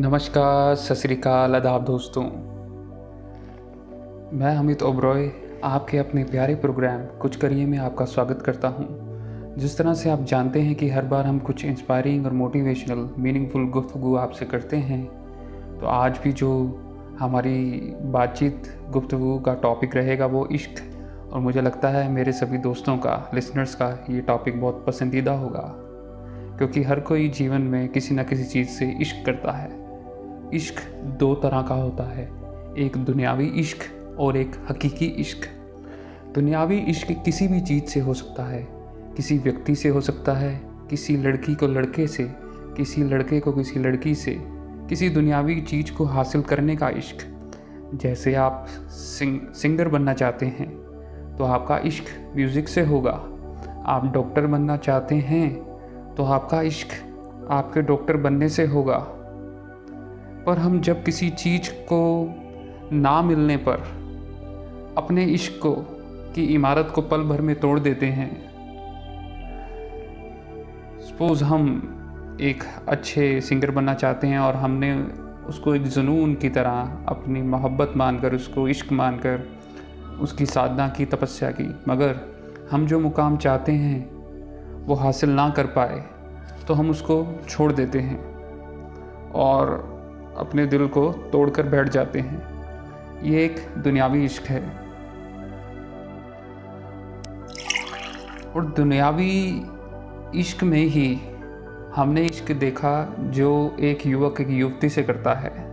नमस्कार, सत श्रीकाल आदाब दोस्तों मैं अमित ओब्रॉय, आपके अपने प्यारे प्रोग्राम कुछ करिए में आपका स्वागत करता हूँ। जिस तरह से आप जानते हैं कि हर बार हम कुछ इंस्पायरिंग और मोटिवेशनल मीनिंगफुल गुफ्तु आपसे करते हैं तो आज भी जो हमारी बातचीत, गुफ्तगु का टॉपिक रहेगा वो इश्क, और मुझे लगता है मेरे सभी दोस्तों का लिसनर्स का ये टॉपिक बहुत पसंदीदा होगा, क्योंकि हर कोई जीवन में किसी न किसी चीज़ से इश्क करता है इश्क दो तरह का होता है, एक दुनियावी इश्क और एक हकीकी इश्क। दुनियावी इश्क किसी भी चीज़ से हो सकता है, किसी व्यक्ति से हो सकता है, किसी लड़की को लड़के से, किसी लड़के को किसी लड़की से, किसी दुनियावी चीज़ को हासिल करने का इश्क। जैसे आप सिंग, सिंगर बनना चाहते हैं तो आपका इश्क म्यूज़िक से होगा। आप डॉक्टर बनना चाहते हैं तो आपका इश्क आपके डॉक्टर बनने से होगा। पर हम जब किसी चीज़ को ना मिलने पर अपने इश्क को, की इमारत को पल भर में तोड़ देते हैं सपोज़ हम एक अच्छे सिंगर बनना चाहते हैं और हमने उसको एक जुनून की तरह अपनी मोहब्बत मानकर, उसको इश्क मानकर, उसकी साधना की, तपस्या की, मगर हम जो मुकाम चाहते हैं वो हासिल ना कर पाए तो हम उसको छोड़ देते हैं। और अपने दिल को तोड़कर बैठ जाते हैं। ये एक दुनियावी इश्क है। और दुनियावी इश्क में ही हमने इश्क देखा जो एक युवक, एक युवती से करता है।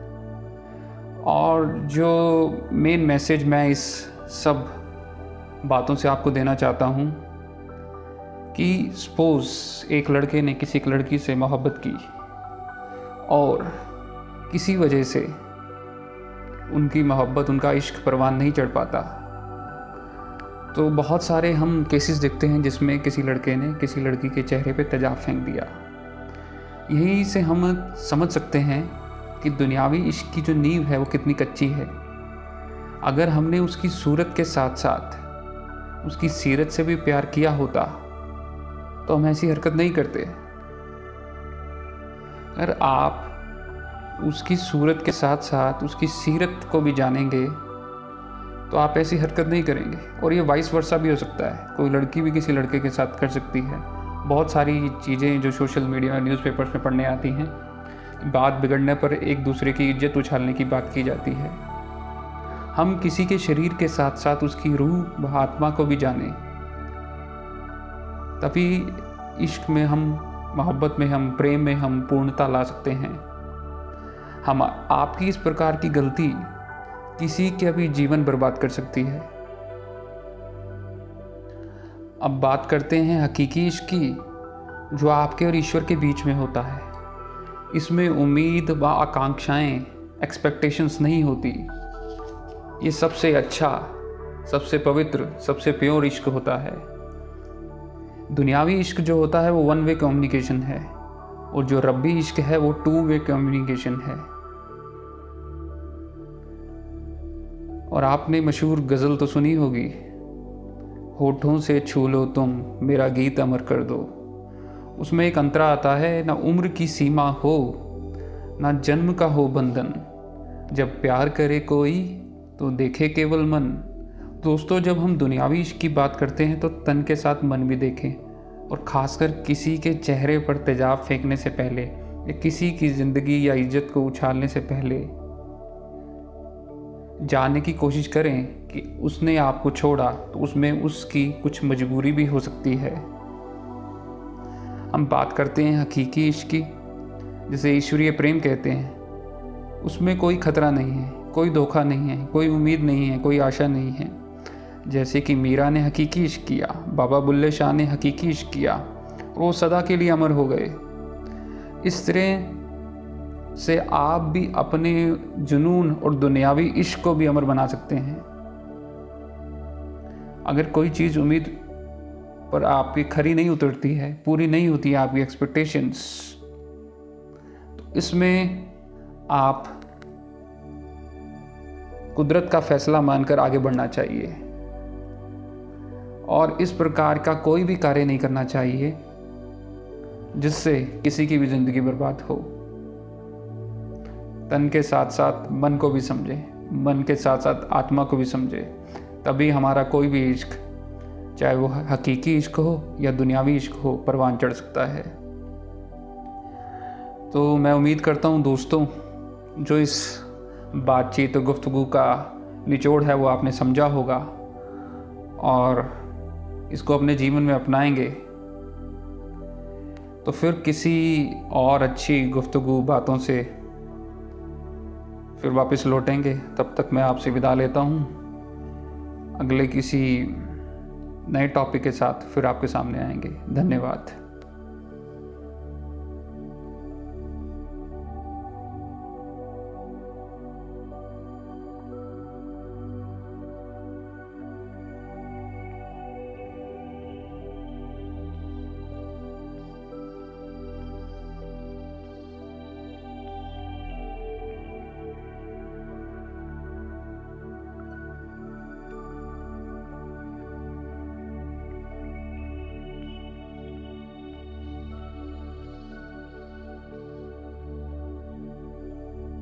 और जो मेन मैसेज मैं इस सब बातों से आपको देना चाहता हूँ कि सपोज़ एक लड़के ने किसी एक लड़की से मोहब्बत की और किसी वजह से उनकी मोहब्बत, उनका इश्क परवान नहीं चढ़ पाता। तो बहुत सारे हम केसेस देखते हैं जिसमें किसी लड़के ने किसी लड़की के चेहरे पे तेजाब फेंक दिया। यही से हम समझ सकते हैं कि दुनियावी इश्क की जो नींव है वो कितनी कच्ची है। अगर हमने उसकी सूरत के साथ साथ उसकी सीरत से भी प्यार किया होता तो हम ऐसी हरकत नहीं करते। अगर आप उसकी सूरत के साथ साथ उसकी सीरत को भी जानेंगे तो आप ऐसी हरकत नहीं करेंगे। और ये वाइस वर्षा भी हो सकता है। कोई लड़की भी किसी लड़के के साथ कर सकती है। बहुत सारी चीज़ें जो सोशल मीडिया और न्यूज़पेपर्स में पढ़ने आती हैं, बात बिगड़ने पर एक दूसरे की इज़्ज़त उछालने की बात की जाती है। हम किसी के शरीर के साथ साथ उसकी रूह व आत्मा को भी जाने। तभी इश्क में हम, मोहब्बत में हम, प्रेम में हम पूर्णता ला सकते हैं। हम आपकी इस प्रकार की गलती किसी के भी जीवन बर्बाद कर सकती है। अब बात करते हैं हकीकी इश्क की, जो आपके और ईश्वर के बीच में होता है। इसमें उम्मीद व आकांक्षाएँ एक्सपेक्टेशंस नहीं होती। ये सबसे अच्छा सबसे पवित्र, सबसे प्योर इश्क होता है। दुनियावी इश्क जो होता है वो वन वे कम्युनिकेशन है, और जो रब्बी इश्क है वो टू वे कम्युनिकेशन है। और आपने मशहूर गज़ल तो सुनी होगी। होठों से छू लो तुम, मेरा गीत अमर कर दो। उसमें एक अंतरा आता है, ना उम्र की सीमा हो, ना जन्म का हो बंधन। जब प्यार करे कोई तो देखे केवल मन। दोस्तों, जब हम दुनियावी इश्क की बात करते हैं तो तन के साथ मन भी देखें। और ख़ासकर किसी के चेहरे पर तेजाब फेंकने से पहले, या किसी की ज़िंदगी या इज़्ज़त को उछालने से पहले जानने की कोशिश करें कि उसने आपको छोड़ा तो उसमें उसकी कुछ मजबूरी भी हो सकती है। हम बात करते हैं हकीकी इश्क की, जिसे ईश्वरीय प्रेम कहते हैं। उसमें कोई खतरा नहीं है, कोई धोखा नहीं है, कोई उम्मीद नहीं है, कोई आशा नहीं है। जैसे कि मीरा ने हकीकी इश्क किया, बाबा बुल्ले शाह ने हकीकी इश्क किया वो सदा के लिए अमर हो गए। इस तरह से आप भी अपने जुनून और दुनियावी इश्क को भी अमर बना सकते हैं। अगर कोई चीज़ उम्मीद पर आपकी खरी नहीं उतरती है, पूरी नहीं होती है आपकी एक्सपेक्टेशंस तो इसमें आप कुदरत का फैसला मानकर आगे बढ़ना चाहिए। और इस प्रकार का कोई भी कार्य नहीं करना चाहिए, जिससे किसी की भी ज़िंदगी बर्बाद हो। तन के साथ साथ मन को भी समझे, मन के साथ साथ आत्मा को भी समझे, तभी हमारा कोई भी इश्क, चाहे वो हकीकी इश्क हो या दुनियावी इश्क हो, परवान चढ़ सकता है। तो मैं उम्मीद करता हूँ दोस्तों, जो इस बातचीत और गुफ्तु का निचोड़ है वो आपने समझा होगा और इसको अपने जीवन में अपनाएँगे। तो फिर किसी और अच्छी गुफ्तु बातों से फिर वापस लौटेंगे, तब तक मैं आपसे विदा लेता हूँ। अगले किसी नए टॉपिक के साथ फिर आपके सामने आएँगे। धन्यवाद।